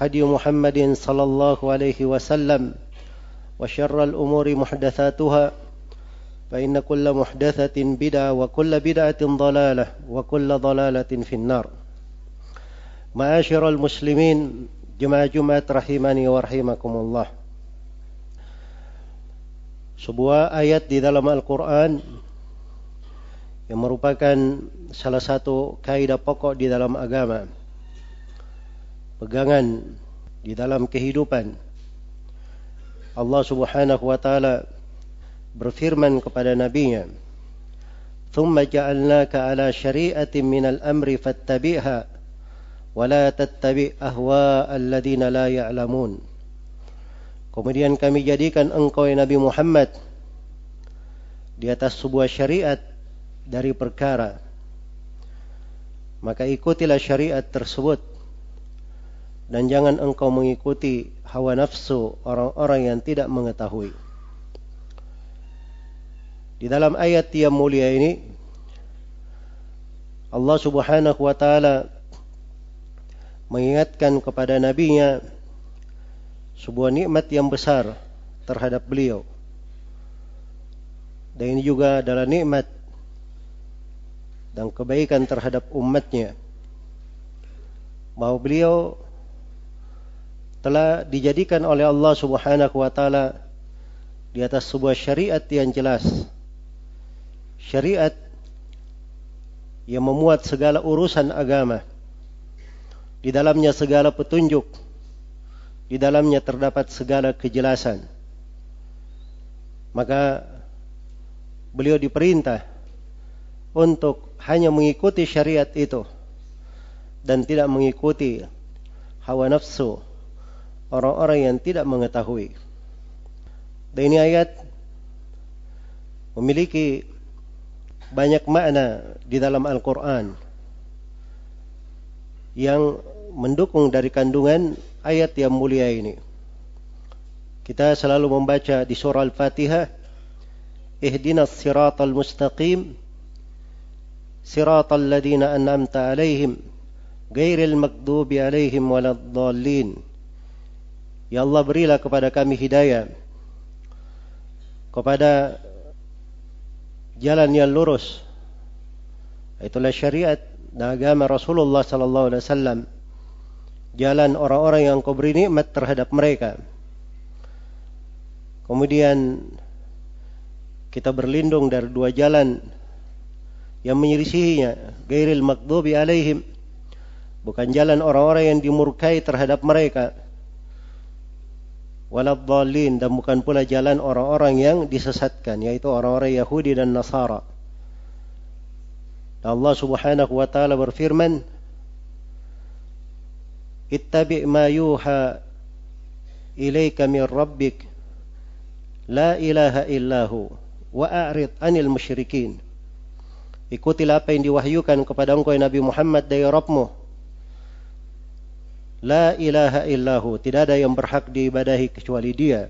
هدي محمد صلى الله عليه وسلم وشر الأمور محدثاتها فإن كل محدثة بدعة وكل بدعة ضلالة وكل ضلالة في النار معاشر المسلمين جماعة جمعة رحمني ورحمكم الله sebuah ayat di dalam Al-Quran yang merupakan salah satu kaidah pokok di dalam agama pegangan di dalam kehidupan. Allah Subhanahu wa taala berfirman kepada nabinya, "Tsumma ja'alnaka 'ala syari'atin minal amri fattabi'ha wa la tattabi' ahwa'al ladzina la ya'lamun." Kemudian kami jadikan engkau ya Nabi Muhammad di atas sebuah syariat dari perkara. Maka ikutilah syariat tersebut dan jangan engkau mengikuti hawa nafsu orang-orang yang tidak mengetahui. Di dalam ayat yang mulia ini Allah Subhanahu wa taala mengingatkan kepada nabinya sebuah nikmat yang besar terhadap beliau. Dan ini juga adalah nikmat dan kebaikan terhadap umatnya. Bahwa beliau telah dijadikan oleh Allah Subhanahu wa taala di atas sebuah syariat yang jelas. Syariat yang memuat segala urusan agama. Di dalamnya segala petunjuk. Di dalamnya terdapat segala kejelasan. Maka beliau diperintah untuk hanya mengikuti syariat itu dan tidak mengikuti hawa nafsu orang-orang yang tidak mengetahui. Dan ini ayat memiliki banyak makna di dalam Al-Quran yang mendukung dari kandungan ayat yang mulia ini. Kita selalu membaca di surah Al-Fatihah, Ihdinas siratal mustaqim, siratal ladina an'amta alaihim, gairil magdubi alaihim waladdallin. Ya Allah berilah kepada kami hidayah kepada jalan yang lurus. Itulah syariat dan agama Rasulullah sallallahu alaihi wasallam. Jalan orang-orang yang kau beri nikmat terhadap mereka. Kemudian kita berlindung dari dua jalan yang menyelisihinya, gairil maghdubi alaihim. Bukan jalan orang-orang yang dimurkai terhadap mereka waladhdallin dan bukan pula jalan orang-orang yang disesatkan yaitu orang-orang Yahudi dan Nasara. Dan Allah Subhanahu wa taala berfirman Ittabi' ma yuha ilaika min rabbik la ilaha illahu wa a'rid 'anil musyrikin. Ikutilah apa yang diwahyukan kepada engkau Nabi Muhammad dari Rabbmu La ilaha illahu. Tidak ada yang berhak diibadahi kecuali dia.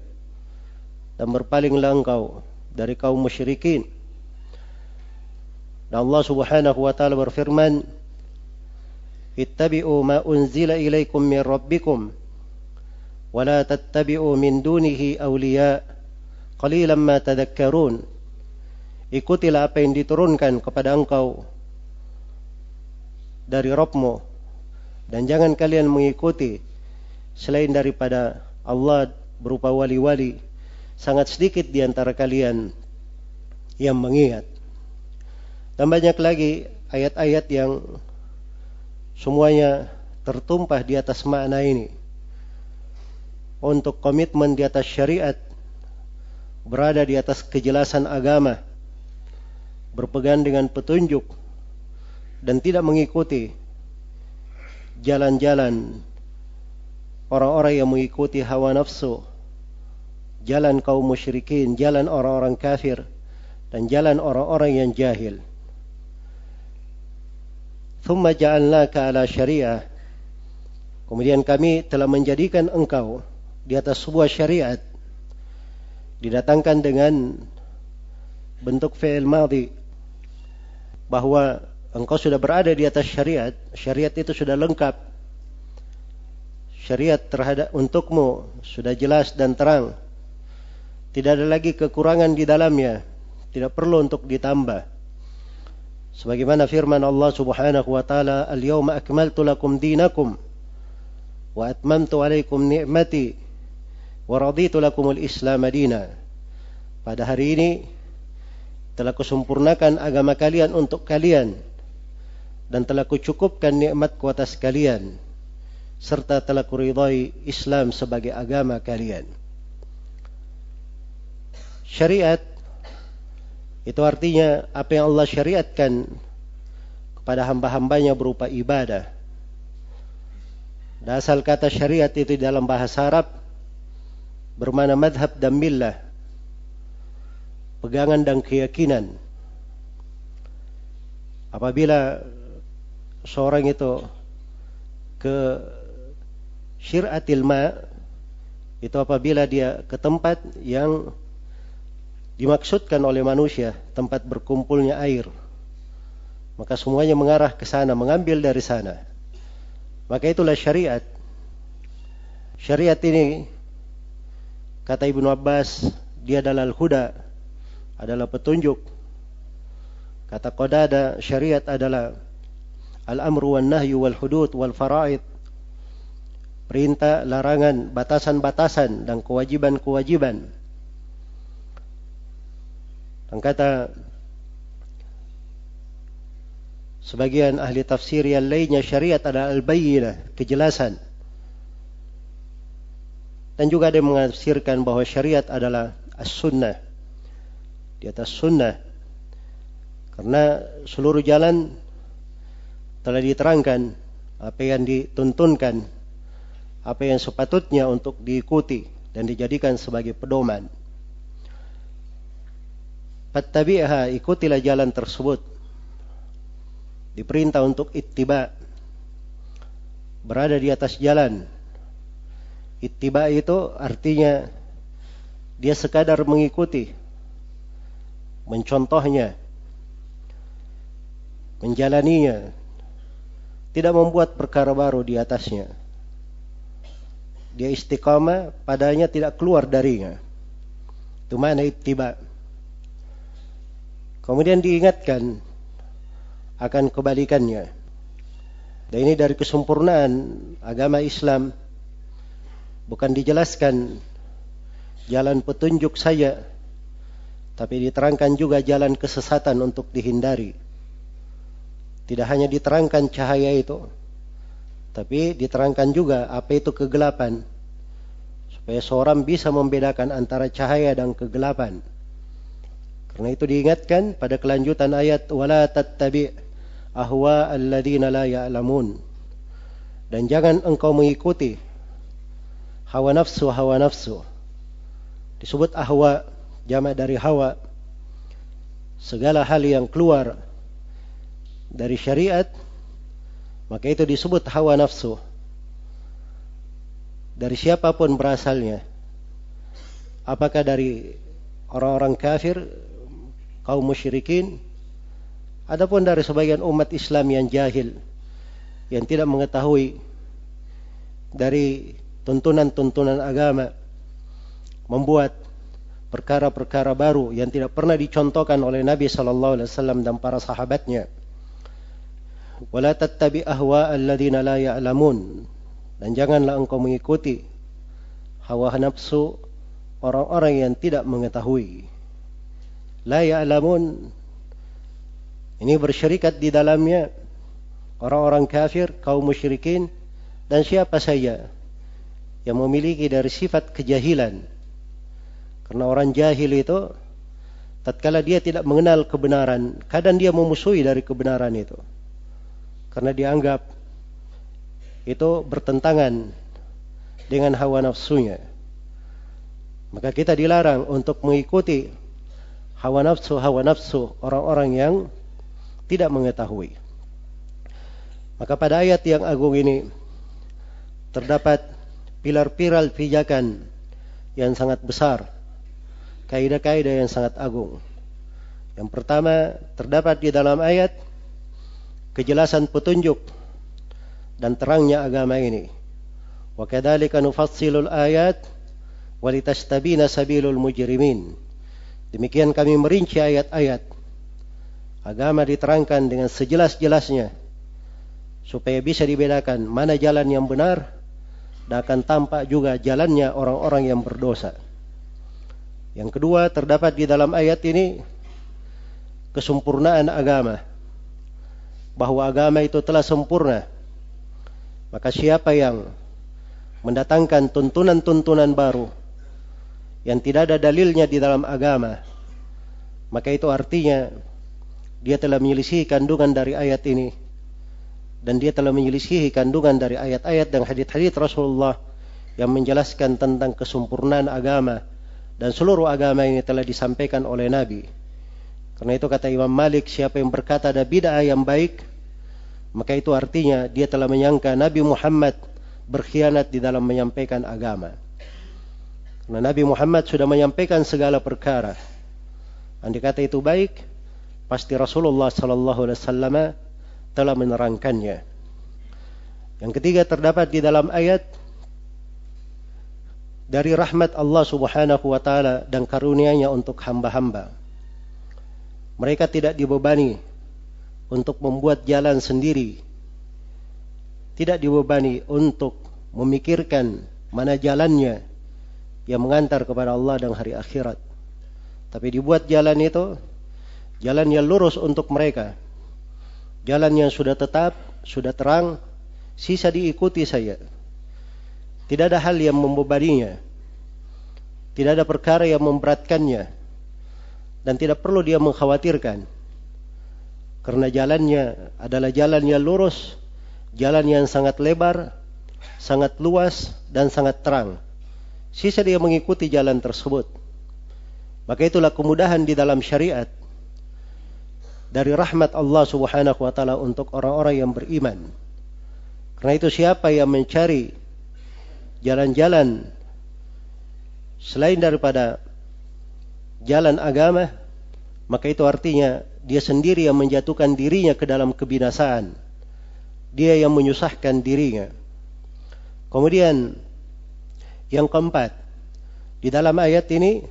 Dan berpalinglah engkau dari kaum musyrikin. Dan Allah Subhanahu wa taala berfirman, "Ittabi'u ma unzila ilaikum min rabbikum la tattabi'u min dunihi awliya. Qalilan ma tadhakkarun." Ikutilah apa yang diturunkan kepada engkau dari Rabbmu dan jangan kalian mengikuti selain daripada Allah berupa wali-wali sangat sedikit di antara kalian yang mengingat dan banyak lagi ayat-ayat yang semuanya tertumpah di atas makna ini. Untuk komitmen di atas syariat, berada di atas kejelasan agama, berpegang dengan petunjuk, dan tidak mengikuti jalan-jalan orang-orang yang mengikuti hawa nafsu, jalan kaum musyrikin, jalan orang-orang kafir, dan jalan orang-orang yang jahil. Thumma ja'alnaka ala syariah. Kemudian kami telah menjadikan engkau di atas sebuah syariat. Didatangkan dengan bentuk fi'il madhi. Bahwa engkau sudah berada di atas syariat. Syariat itu sudah lengkap. Syariat terhadap untukmu sudah jelas dan terang. Tidak ada lagi kekurangan di dalamnya. Tidak perlu untuk ditambah. Sebagaimana firman Allah Subhanahu wa taala, "Al-yawma akmaltu lakum dinakum wa atmamtu 'alaikum ni'mati wa raditu lakumul Islam madina." Pada hari ini telah kusempurnakan agama kalian untuk kalian dan telah kucukupkan nikmatku atas kalian serta telah kuridai Islam sebagai agama kalian. Syariat itu artinya apa yang Allah syariatkan kepada hamba-hambanya berupa ibadah. Dasar kata syariat itu dalam bahasa Arab bermana madhab dan millah. Pegangan dan keyakinan. Apabila seorang itu ke syiratil ma itu apabila dia ke tempat yang dimaksudkan oleh manusia tempat berkumpulnya air. Maka semuanya mengarah ke sana, mengambil dari sana. Maka itulah syariat. Syariat ini kata Ibnu Abbas dia adalah al-huda, adalah petunjuk. Kata Qadada syariat adalah al-amru wan nahyu wal hudud wal faraid. Perintah, larangan, batasan-batasan dan kewajiban-kewajiban. Dan kata sebagian ahli tafsir yang lainnya syariat adalah al-bayyinah, kejelasan. Dan juga ada yang menafsirkan bahwa syariat adalah as-sunnah. Di atas sunnah. Karena seluruh jalan telah diterangkan apa yang dituntunkan, apa yang sepatutnya untuk diikuti dan dijadikan sebagai pedoman. Fattabi'ha ikutilah jalan tersebut. Diperintah untuk ittiba. Berada di atas jalan. Ittiba itu artinya dia sekadar mengikuti. Mencontohnya. Menjalaninya. Tidak membuat perkara baru di atasnya. Dia istiqamah padanya tidak keluar darinya. Itu mana ittiba'. Kemudian diingatkan akan kebalikannya. Dan ini dari kesempurnaan agama Islam bukan dijelaskan jalan petunjuk saja tapi diterangkan juga jalan kesesatan untuk dihindari. Tidak hanya diterangkan cahaya itu, tapi diterangkan juga apa itu kegelapan supaya seorang bisa membedakan antara cahaya dan kegelapan. Karena itu diingatkan pada kelanjutan ayat wala tattabi ahwa alladziina la ya'lamun. Dan jangan engkau mengikuti hawa nafsu hawa nafsu. Disebut ahwa jamak dari hawa. Segala hal yang keluar dari syariat maka itu disebut hawa nafsu. Dari siapa pun berasalnya. Apakah dari orang-orang kafir kaum musyrikin Adapun dari sebagian umat Islam yang jahil, yang tidak mengetahui dari tuntunan-tuntunan agama, membuat perkara-perkara baru yang tidak pernah dicontohkan oleh Nabi sallallahu alaihi wasallam dan para sahabatnya. Wala tattabi ahwa alladziina la ya'lamun. Dan janganlah engkau mengikuti hawa nafsu orang-orang yang tidak mengetahui. La ya'lamun ini bersyirikat di dalamnya orang-orang kafir, kaum musyrikin dan siapa saja yang memiliki dari sifat kejahilan karena orang jahil itu tatkala dia tidak mengenal kebenaran, kadang dia memusuhi dari kebenaran itu. Karena dianggap itu bertentangan dengan hawa nafsunya. Maka kita dilarang untuk mengikuti hawa nafsu hawa nafsu orang-orang yang tidak mengetahui. Maka pada ayat yang agung ini terdapat pilar-pilar pijakan yang sangat besar kaidah-kaidah yang sangat agung. Yang pertama terdapat di dalam ayat kejelasan petunjuk dan terangnya agama ini. Wa kadzalika nufassilul ayat walitastabina sabilul mujrimin. Demikian kami merinci ayat-ayat. Agama diterangkan dengan sejelas-jelasnya supaya bisa dibedakan mana jalan yang benar dan akan tampak juga jalannya orang-orang yang berdosa. Yang kedua terdapat di dalam ayat ini kesempurnaan agama. Bahwa agama itu telah sempurna. Maka siapa yang mendatangkan tuntunan-tuntunan baru yang tidak ada dalilnya di dalam agama, maka itu artinya dia telah menyelisihi kandungan dari ayat ini dan dia telah menyelisihi kandungan dari ayat-ayat dan hadis-hadis Rasulullah yang menjelaskan tentang kesempurnaan agama dan seluruh agama ini telah disampaikan oleh Nabi. Karena itu kata Imam Malik, siapa yang berkata ada bid'ah yang baik, maka itu artinya dia telah menyangka Nabi Muhammad berkhianat di dalam menyampaikan agama. Karena Nabi Muhammad sudah menyampaikan segala perkara. Andai kata itu baik, pasti Rasulullah sallallahu alaihi wasallam telah menerangkannya. Yang ketiga terdapat di dalam ayat dari rahmat Allah Subhanahu wa taala dan karunia-Nya untuk hamba-hamba. Mereka tidak dibebani untuk membuat jalan sendiri. Tidak dibebani untuk memikirkan mana jalannya yang mengantar kepada Allah dan hari akhirat. Tapi dibuat jalan itu jalan yang lurus untuk mereka. Jalan yang sudah tetap, sudah terang, sisa diikuti saja. Tidak ada hal yang membebaninya. Tidak ada perkara yang memberatkannya. Dan tidak perlu dia mengkhawatirkan. Karena jalannya adalah jalan yang lurus, jalan yang sangat lebar, sangat luas, dan sangat terang. Sisa dia mengikuti jalan tersebut. Maka itulah kemudahan di dalam syariat dari rahmat Allah Subhanahu wa taala untuk orang-orang yang beriman. Karena itu siapa yang mencari jalan-jalan selain daripada jalan agama, maka itu artinya dia sendiri yang menjatuhkan dirinya ke dalam kebinasaan. Dia yang menyusahkan dirinya. Kemudian yang keempat, di dalam ayat ini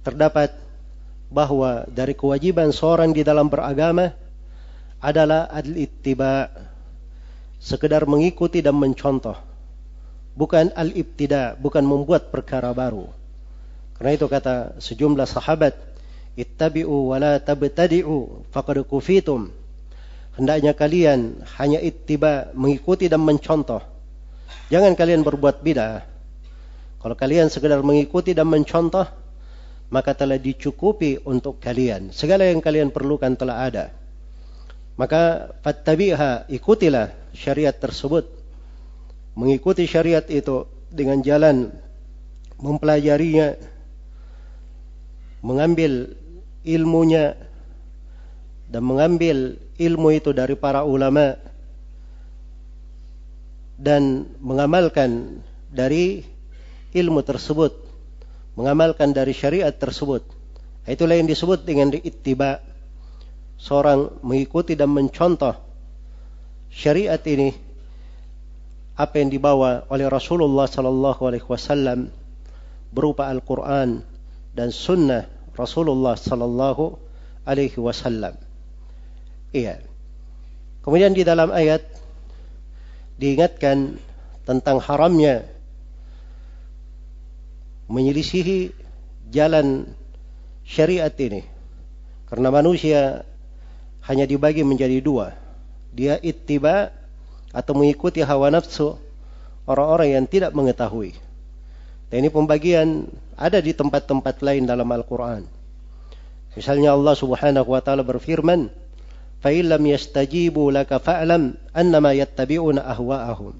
terdapat bahwa dari kewajiban seorang di dalam beragama adalah adil ittiba, sekedar mengikuti dan mencontoh bukan al-ibtida, bukan membuat perkara baru. Karena itu kata sejumlah sahabat, ittabi'u wa la tabtadi'u faqad kufitum. Hendaknya kalian hanya ittiba, mengikuti dan mencontoh. Jangan kalian berbuat bid'ah. Kalau kalian sekedar mengikuti dan mencontoh, maka telah dicukupi untuk kalian. Segala yang kalian perlukan telah ada. Maka fattabi'ha, ikutilah syariat tersebut mengikuti syariat itu dengan jalan mempelajarinya, mengambil ilmunya dan mengambil ilmu itu dari para ulama dan mengamalkan dari ilmu tersebut, mengamalkan dari syariat tersebut. Itulah yang disebut dengan ittiba. seorang mengikuti dan mencontoh syariat ini apa yang dibawa oleh Rasulullah sallallahu alaihi wasallam berupa Al-Qur'an dan sunnah Rasulullah sallallahu alaihi wasallam. Iya. Kemudian di dalam ayat diingatkan tentang haramnya menyelisihi jalan syariat ini. Karena manusia hanya dibagi menjadi dua. Dia ittiba atau mengikuti hawa nafsu orang-orang yang tidak mengetahui. Dan ini pembagian ada di tempat-tempat lain dalam Al-Quran. Misalnya Allah subhanahu wa ta'ala berfirman, فَإِنْ لَمْ يَسْتَجِيبُوا لَكَ فَأْلَمْ أَنَّمَا يَتَّبِعُونَ أَهْوَاءَهُمْ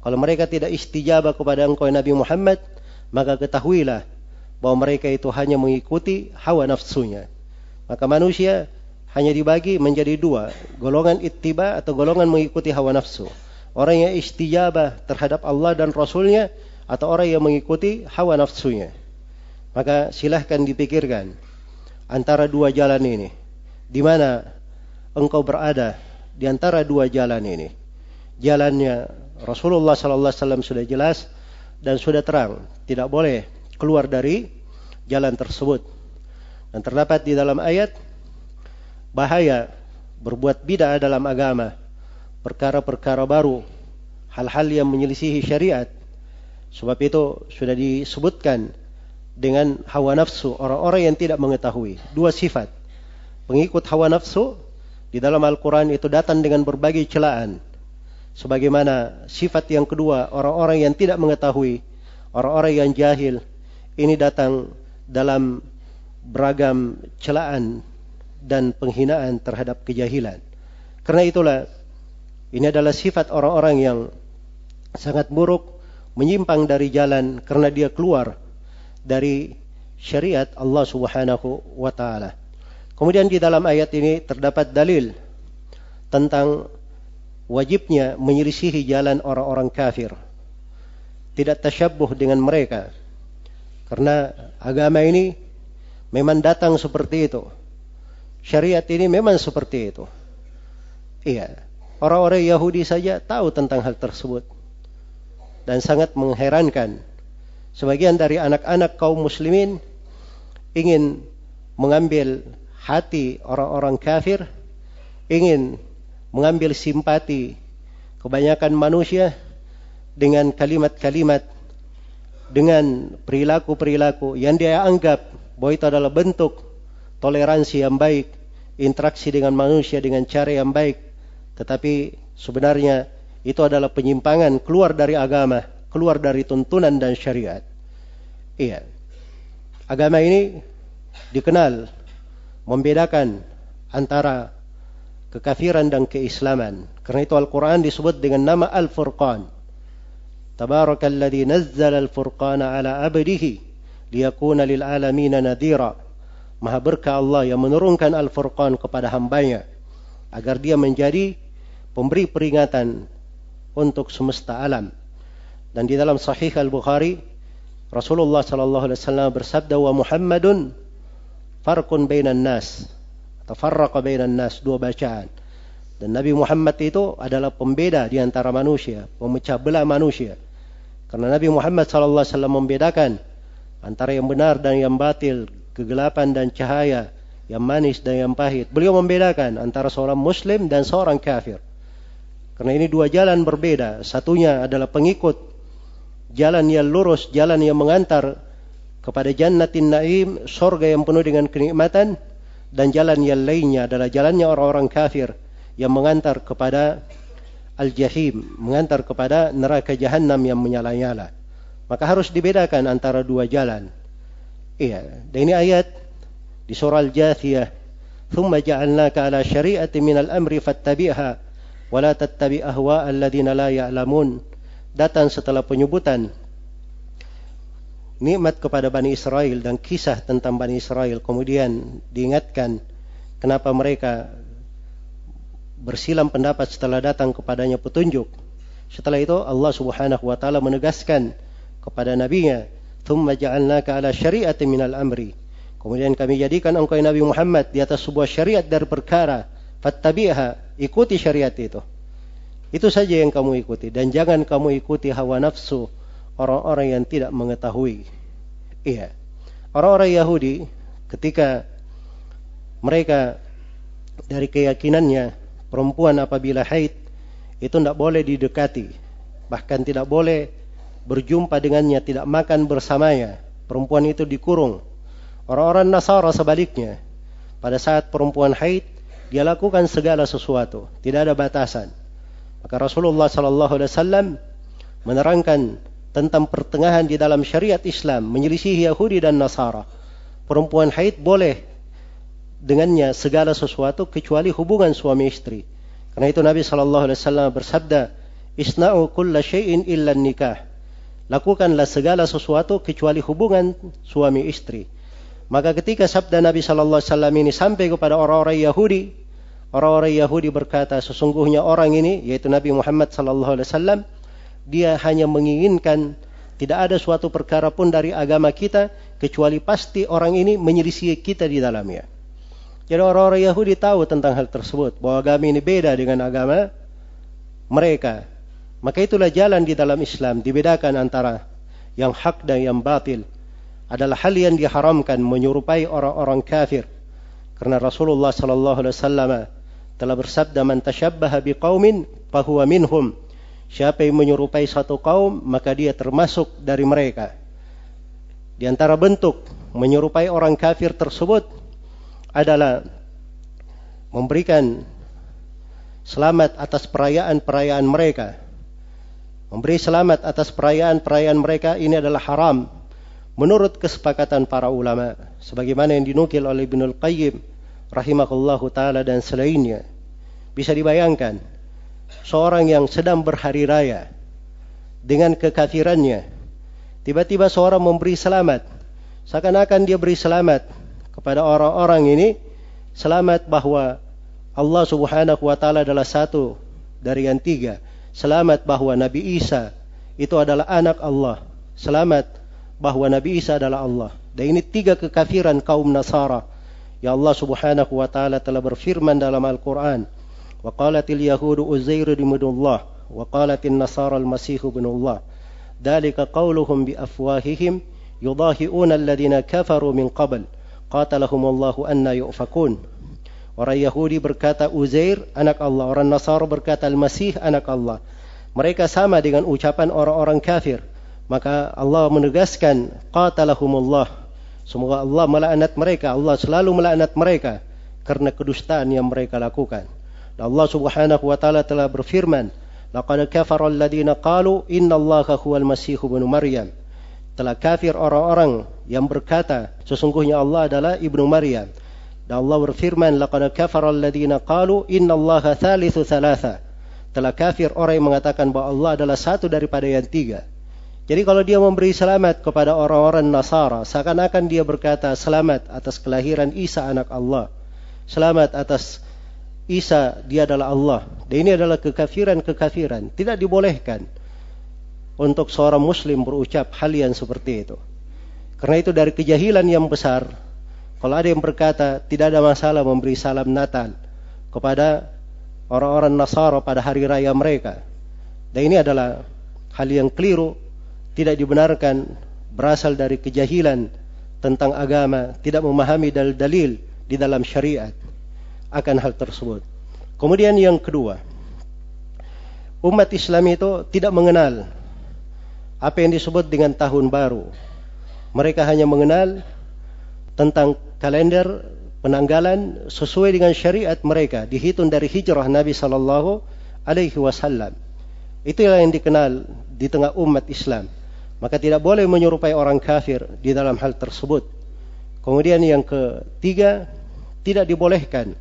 Kalau mereka tidak istijabah kepada engkau Nabi Muhammad, maka ketahuilah bahwa mereka itu hanya mengikuti hawa nafsunya. Maka manusia hanya dibagi menjadi dua, golongan ittiba atau golongan mengikuti hawa nafsu. Orang yang istijabah terhadap Allah dan Rasulnya atau orang yang mengikuti hawa nafsunya. Maka silahkan dipikirkan antara dua jalan ini. Di mana engkau berada di antara dua jalan ini. Jalannya Rasulullah sallallahu alaihi wasallam sudah jelas dan sudah terang, tidak boleh keluar dari jalan tersebut. Dan terdapat di dalam ayat bahaya berbuat bid'ah dalam agama, perkara-perkara baru, hal-hal yang menyelisihi syariat. Sebab itu sudah disebutkan dengan hawa nafsu orang-orang yang tidak mengetahui. Dua sifat. Pengikut hawa nafsu di dalam Al-Quran itu datang dengan berbagai celaan. Sebagaimana sifat yang kedua orang-orang yang tidak mengetahui, orang-orang yang jahil, ini datang dalam beragam celaan dan penghinaan terhadap kejahilan. Karena itulah ini adalah sifat orang-orang yang sangat buruk menyimpang dari jalan karena dia keluar dari syariat Allah Subhanahu wa taala. Kemudian di dalam ayat ini terdapat dalil tentang wajibnya menyelisihi jalan orang-orang kafir. Tidak tasyabuh dengan mereka. Karena agama ini memang datang seperti itu. Syariat ini memang seperti itu. Iya. Orang-orang Yahudi saja tahu tentang hal tersebut. Dan sangat mengherankan. Sebagian dari anak-anak kaum muslimin ingin mengambil hati orang-orang kafir, ingin mengambil simpati kebanyakan manusia dengan kalimat-kalimat dengan perilaku-perilaku yang dia anggap bahwa itu adalah bentuk toleransi yang baik, interaksi dengan manusia dengan cara yang baik, tetapi sebenarnya itu adalah penyimpangan keluar dari agama, keluar dari tuntunan dan syariat. Iya. Agama ini dikenal membedakan antara kekafiran dan keislaman. Karena itu Al-Quran disebut dengan nama Al-Furqan. Tabarakalladzi nazzala al-furqana ala abdihi liyakuna lil alamina nadira. Maha berkah Allah yang menurunkan Al-Furqan kepada hambanya agar dia menjadi pemberi peringatan untuk semesta alam. Dan di dalam Sahih Al-Bukhari Rasulullah sallallahu alaihi wasallam bersabda wa Muhammadun farqun bainan nas atau farraqa bainan nas dua bacaan. Dan Nabi Muhammad itu adalah pembeda di antara manusia, pemecah belah manusia. Karena Nabi Muhammad sallallahu alaihi wasallam membedakan antara yang benar dan yang batil, kegelapan dan cahaya, yang manis dan yang pahit. Beliau membedakan antara seorang muslim dan seorang kafir. Karena ini dua jalan berbeda. Satunya adalah pengikut jalan yang lurus, jalan yang mengantar kepada jannatin naim, sorga yang penuh dengan kenikmatan, dan jalan yang lainnya adalah jalannya orang-orang kafir yang mengantar kepada al-jahim, mengantar kepada neraka jahanam yang menyala-nyala. Maka harus dibedakan antara dua jalan. Iya, dan ini ayat di surah Al-Jathiyah. ثم جعلناك على شريعة من الأمر فاتبعها wala tattabi ahwa alladziina la ya'lamun. Datang setelah penyebutan nikmat kepada Bani Israel dan kisah tentang Bani Israel. Kemudian diingatkan kenapa mereka bersilam pendapat setelah datang kepadanya petunjuk. Setelah itu Allah Subhanahu wa taala menegaskan kepada nabinya thumma ja'alnaka ala syari'atin minal amri. Kemudian kami jadikan engkau ya Nabi Muhammad di atas sebuah syariat dari perkara fattabi'ha Ikuti syariat itu. Itu saja yang kamu ikuti. Dan jangan kamu ikuti hawa nafsu orang-orang yang tidak mengetahui. Iya. Orang-orang Yahudi ketika mereka dari keyakinannya perempuan apabila haid itu tidak boleh didekati. Bahkan tidak boleh berjumpa dengannya, tidak makan bersamanya. Perempuan itu dikurung Orang-orang Nasara sebaliknya, pada saat perempuan haid, dia lakukan segala sesuatu, tidak ada batasan. Maka Rasulullah sallallahu alaihi wasallam menerangkan tentang pertengahan di dalam syariat Islam menyelisih Yahudi dan Nasara. Perempuan haid boleh dengannya segala sesuatu kecuali hubungan suami istri. Karena itu Nabi sallallahu alaihi wasallam bersabda, "Isna'u kulla illa nikah." Lakukanlah segala sesuatu kecuali hubungan suami istri. Maka ketika sabda Nabi Shallallahu Alaihi Wasallam ini sampai kepada orang-orang Yahudi, orang-orang Yahudi berkata, sesungguhnya orang ini, yaitu Nabi Muhammad Shallallahu Alaihi Wasallam, dia hanya menginginkan tidak ada suatu perkara pun dari agama kita kecuali pasti orang ini menyelisih kita di dalamnya. Jadi orang-orang Yahudi tahu tentang hal tersebut bahwa agama ini beda dengan agama mereka. Maka itulah jalan di dalam Islam dibedakan antara yang hak dan yang batil adalah hal yang diharamkan menyerupai orang-orang kafir. Karena Rasulullah sallallahu alaihi wasallam telah bersabda man tashabbaha biqaumin fahuwa minhum. Siapa yang menyerupai satu kaum maka dia termasuk dari mereka. Di antara bentuk menyerupai orang kafir tersebut adalah memberikan selamat atas perayaan-perayaan mereka. Memberi selamat atas perayaan-perayaan mereka ini adalah haram menurut kesepakatan para ulama sebagaimana yang dinukil oleh Ibnul Qayyim rahimahullahu taala dan selainnya. Bisa dibayangkan seorang yang sedang berhari raya dengan kekafirannya tiba-tiba seorang memberi selamat. Seakan-akan dia beri selamat kepada orang-orang ini. Selamat bahwa Allah Subhanahu wa taala adalah satu dari yang tiga. Selamat bahwa Nabi Isa itu adalah anak Allah. Selamat bahwa Nabi Isa adalah Allah. Dan ini tiga kekafiran kaum Nasara. Ya Allah Subhanahu wa taala telah berfirman dalam Al-Qur'an, "Wa qalatil yahudu Uzair ibnullah wa qalatin nasara al-masih ibnullah." Dalika qauluhum bi afwahihim yudahi'una alladhina kafaru min qabl. Qatalahumullahu anna yu'fakun. Orang Yahudi berkata Uzair anak Allah, orang Nasara berkata Al-Masih anak Allah. Mereka sama dengan ucapan orang-orang kafir. Maka Allah menegaskan qatalahumullah. Semoga Allah melaknat mereka. Allah selalu melaknat mereka karena kedustaan yang mereka lakukan. Dan Allah Subhanahu wa taala telah berfirman, "Laqad kafara alladziina qalu innallaha huwal masih ibnu Maryam." Telah kafir orang-orang yang berkata sesungguhnya Allah adalah ibnu Maryam. Dan Allah berfirman, "Laqad kafara alladziina qalu innallaha thalithu thalatha." Telah kafir orang yang mengatakan bahwa Allah adalah satu daripada yang tiga. Jadi kalau dia memberi selamat kepada orang-orang Nasara, seakan-akan dia berkata selamat atas kelahiran Isa anak Allah. Selamat atas Isa dia adalah Allah. Dan ini adalah kekafiran-kekafiran. Tidak dibolehkan untuk seorang muslim berucap hal yang seperti itu. Karena itu dari kejahilan yang besar, kalau ada yang berkata tidak ada masalah memberi salam Natal kepada orang-orang Nasara pada hari raya mereka. Dan ini adalah hal yang keliru tidak dibenarkan berasal dari kejahilan tentang agama, tidak memahami dalil-dalil di dalam syariat akan hal tersebut. Kemudian yang kedua, umat Islam itu tidak mengenal apa yang disebut dengan tahun baru. Mereka hanya mengenal tentang kalender penanggalan sesuai dengan syariat mereka dihitung dari hijrah Nabi sallallahu alaihi wasallam. Itulah yang dikenal di tengah umat Islam. Maka tidak boleh menyerupai orang kafir di dalam hal tersebut. Kemudian yang ketiga, tidak dibolehkan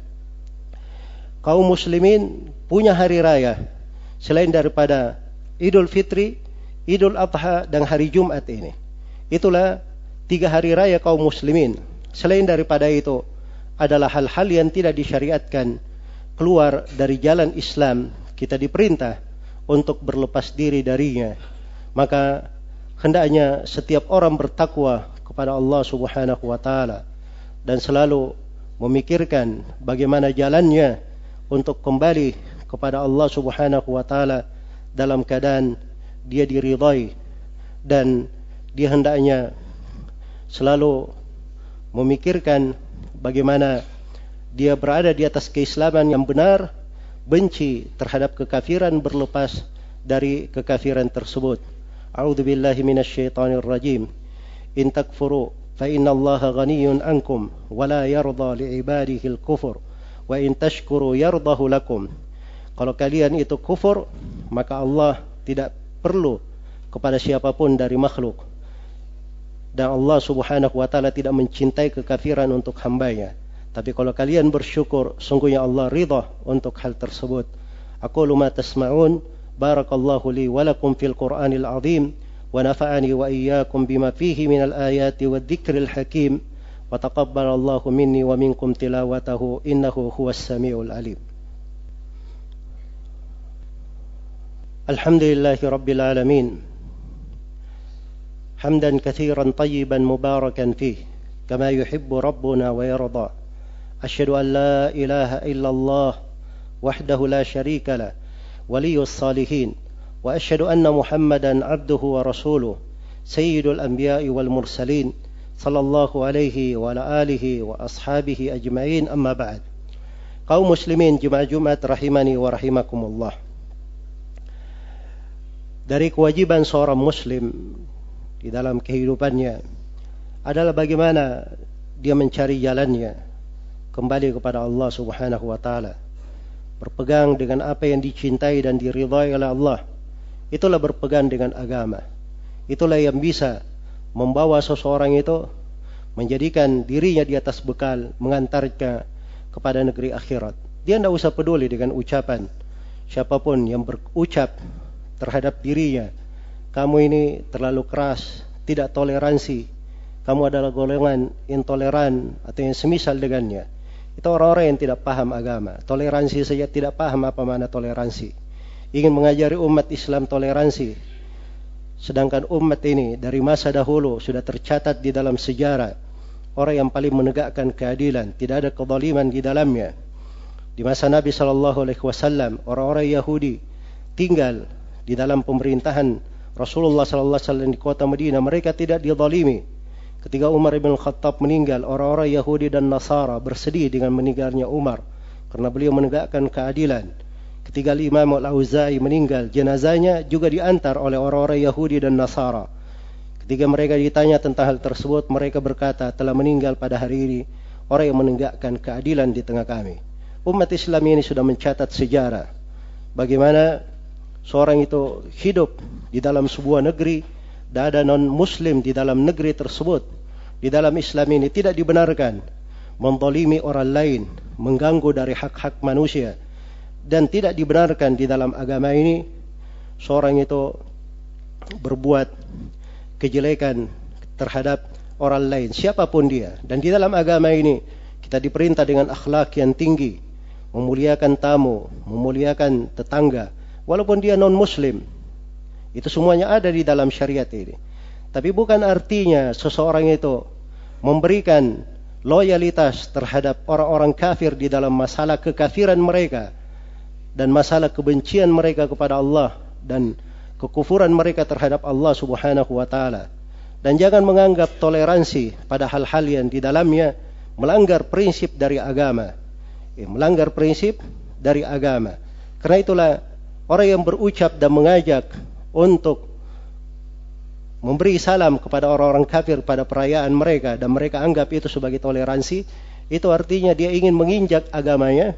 kaum muslimin punya hari raya selain daripada Idul Fitri, Idul Adha dan hari Jumat ini. Itulah tiga hari raya kaum muslimin. Selain daripada itu adalah hal-hal yang tidak disyariatkan keluar dari jalan Islam. Kita diperintah untuk berlepas diri darinya. Maka hendaknya setiap orang bertakwa kepada Allah Subhanahu wa taala dan selalu memikirkan bagaimana jalannya untuk kembali kepada Allah Subhanahu wa taala dalam keadaan dia diridhai dan dia hendaknya selalu memikirkan bagaimana dia berada di atas keislaman yang benar, benci terhadap kekafiran berlepas dari kekafiran tersebut. Minasyaitonir rajim. In takfuru fa inna Allah ghaniyun ankum wa la yarda li ibadihi al-kufur wa in tashkuru lakum. Kalau kalian itu kufur, maka Allah tidak perlu kepada siapa pun dari makhluk. Dan Allah subhanahu wa ta'ala tidak mencintai kekafiran untuk hambanya. Tapi kalau kalian bersyukur, sungguhnya Allah ridha untuk hal tersebut. Aku ma tasma'un, بارك الله لي ولكم في القرآن العظيم ونفعني وإياكم بما فيه من الآيات والذكر الحكيم. وتقبل الله مني ومنكم تلاوته إنه هو السميع العليم. الحمد لله رب العالمين. حمدا كثيرا طيبا مباركا فيه كما يحب ربنا ويرضى. أشهد أن لا إله إلا الله وحده لا شريك له ولي الصالحين وأشهد أن محمدا عبده ورسوله سيد الأنبياء والمرسلين صلى الله عليه وعلى آله وأصحابه أجمعين أما بعد. قوم مسلمين جمع جمعة رحمني ورحمكم الله. Dari kewajiban seorang muslim di dalam kehidupannya adalah bagaimana dia mencari jalannya kembali kepada Allah Subhanahu wa taala. Berpegang dengan apa yang dicintai dan diridhai oleh Allah. Itulah berpegang dengan agama. Itulah yang bisa membawa seseorang itu menjadikan dirinya di atas bekal mengantarnya kepada negeri akhirat. Dia tidak usah peduli dengan ucapan siapa pun yang berucap terhadap dirinya. Kamu ini terlalu keras, tidak toleransi. Kamu adalah golongan intoleran atau yang semisal dengannya. Itu orang-orang yang tidak paham agama. Toleransi saja tidak paham apa mana toleransi. Ingin mengajari umat Islam toleransi. Sedangkan umat ini dari masa dahulu sudah tercatat di dalam sejarah. Orang yang paling menegakkan keadilan. Tidak ada kezaliman di dalamnya. Di masa Nabi SAW, orang-orang Yahudi tinggal di dalam pemerintahan Rasulullah SAW di kota Madinah. Mereka tidak dizalimi Ketika Umar bin Khattab meninggal, orang-orang Yahudi dan Nasara bersedih dengan meninggalnya Umar karena beliau menegakkan keadilan. Ketika Imam Al-Auza'i meninggal, jenazahnya juga diantar oleh orang-orang Yahudi dan Nasara. Ketika mereka ditanya tentang hal tersebut, mereka berkata telah meninggal pada hari ini orang yang menegakkan keadilan di tengah kami. Umat Islam ini sudah mencatat sejarah bagaimana seorang itu hidup di dalam sebuah negeri dan ada non-muslim di dalam negeri tersebut. Di dalam Islam ini tidak dibenarkan. Mendolimi orang lain mengganggu dari hak-hak manusia. Dan tidak dibenarkan di dalam agama ini seorang itu berbuat kejelekan terhadap orang lain siapa pun dia. Dan di dalam agama ini kita diperintah dengan akhlak yang tinggi memuliakan tamu memuliakan tetangga. Walaupun dia non muslim itu semuanya ada di dalam syariat ini. Tapi bukan artinya seseorang itu memberikan loyalitas terhadap orang-orang kafir di dalam masalah kekafiran mereka dan masalah kebencian mereka kepada Allah dan kekufuran mereka terhadap Allah Subhanahu wa taala. Dan jangan menganggap toleransi pada hal-hal yang di dalamnya melanggar prinsip dari agama. Ya, melanggar prinsip dari agama. Karena itulah orang yang berucap dan mengajak untuk memberi salam kepada orang-orang kafir pada perayaan mereka dan mereka anggap itu sebagai toleransi, itu artinya dia ingin menginjak agamanya,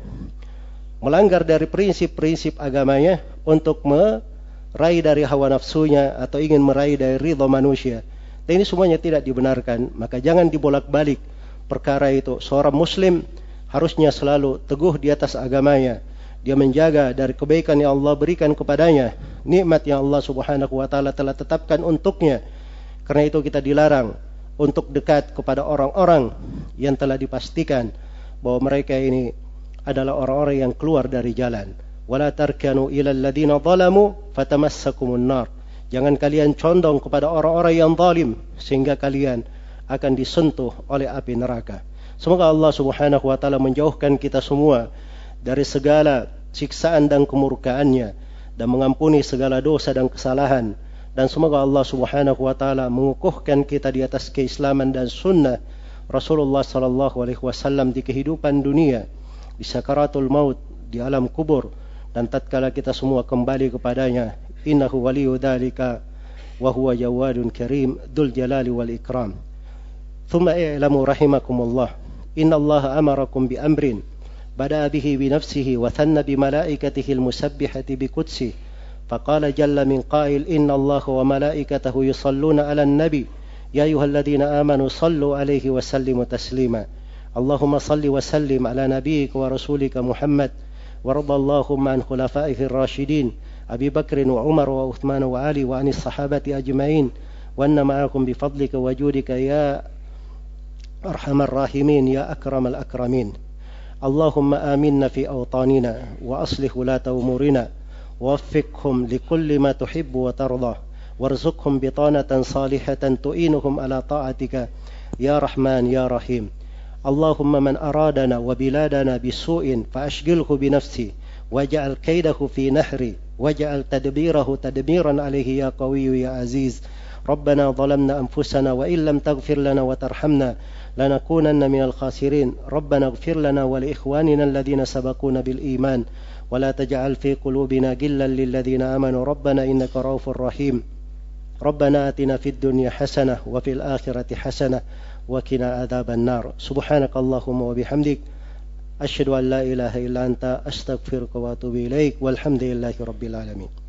melanggar dari prinsip-prinsip agamanya untuk meraih dari hawa nafsunya atau ingin meraih dari ridho manusia. Dan ini semuanya tidak dibenarkan, maka jangan dibolak-balik perkara itu. Seorang muslim harusnya selalu teguh di atas agamanya dia menjaga dari kebaikan yang Allah berikan kepadanya, nikmat yang Allah Subhanahu wa taala telah tetapkan untuknya. Karena itu kita dilarang untuk dekat kepada orang-orang yang telah dipastikan bahwa mereka ini adalah orang-orang yang keluar dari jalan. Wala tarkanu ila alladziina zalamu fatamassakumun nar. Jangan kalian condong kepada orang-orang yang zalim sehingga kalian akan disentuh oleh api neraka. Semoga Allah Subhanahu wa taala menjauhkan kita semua dari segala siksaan dan kemurkaannya dan mengampuni segala dosa dan kesalahan. Dan semoga Allah Subhanahu wa taala mengukuhkan kita di atas keislaman dan sunnah Rasulullah sallallahu alaihi wasallam di kehidupan dunia di sakaratul maut di alam kubur dan tatkala kita semua kembali kepadanya innahu waliyu dzalika wa huwa jawadun karim dzul jalali wal ikram. Thumma i'lamu rahimakumullah. Inna Allah amarakum bi amrin thanna bi malaikatihi al musabbihati bi qudsih فقال جل من قائل إن الله وملائكته يصلون على النبي. يا أيها الذين آمنوا صلوا عليه وسلموا تسليما. اللهم صل وسلم على نبيك ورسولك محمد. وارض اللهم عن خلفائه الراشدين أبي بكر وعمر وعثمان وعلي وعن الصحابة أجمعين. وأن معكم بفضلك وجودك يا أرحم الراحمين يا أكرم الأكرمين. اللهم آمنا في أوطاننا وأصلح ولاة أمورنا. وفقهم لكل ما تحب وترضى. وارزقهم بطانة صالحة تعينهم على طاعتك. يا رحمن يا رحيم. اللهم من أرادنا وبلادنا بسوء فأشغله بنفسي واجعل كيده في نحري واجعل تدبيره تدميرا عليه يا قوي يا عزيز. ربنا ظلمنا أنفسنا وإن لم تغفر لنا وترحمنا لنكونن من الخاسرين. ربنا اغفر لنا ولإخواننا الذين سبقونا بالإيمان. ولا تجعل في قلوبنا غلا للذين آمنوا. ربنا إنك رؤوف رحيم. ربنا آتنا في الدنيا حسنة وفي الآخرة حسنة وقنا عذاب النار. سبحانك اللهم وبحمدك. أشهد أن لا إله إلا أنت. أستغفرك وأتوب إليك. والحمد لله رب العالمين.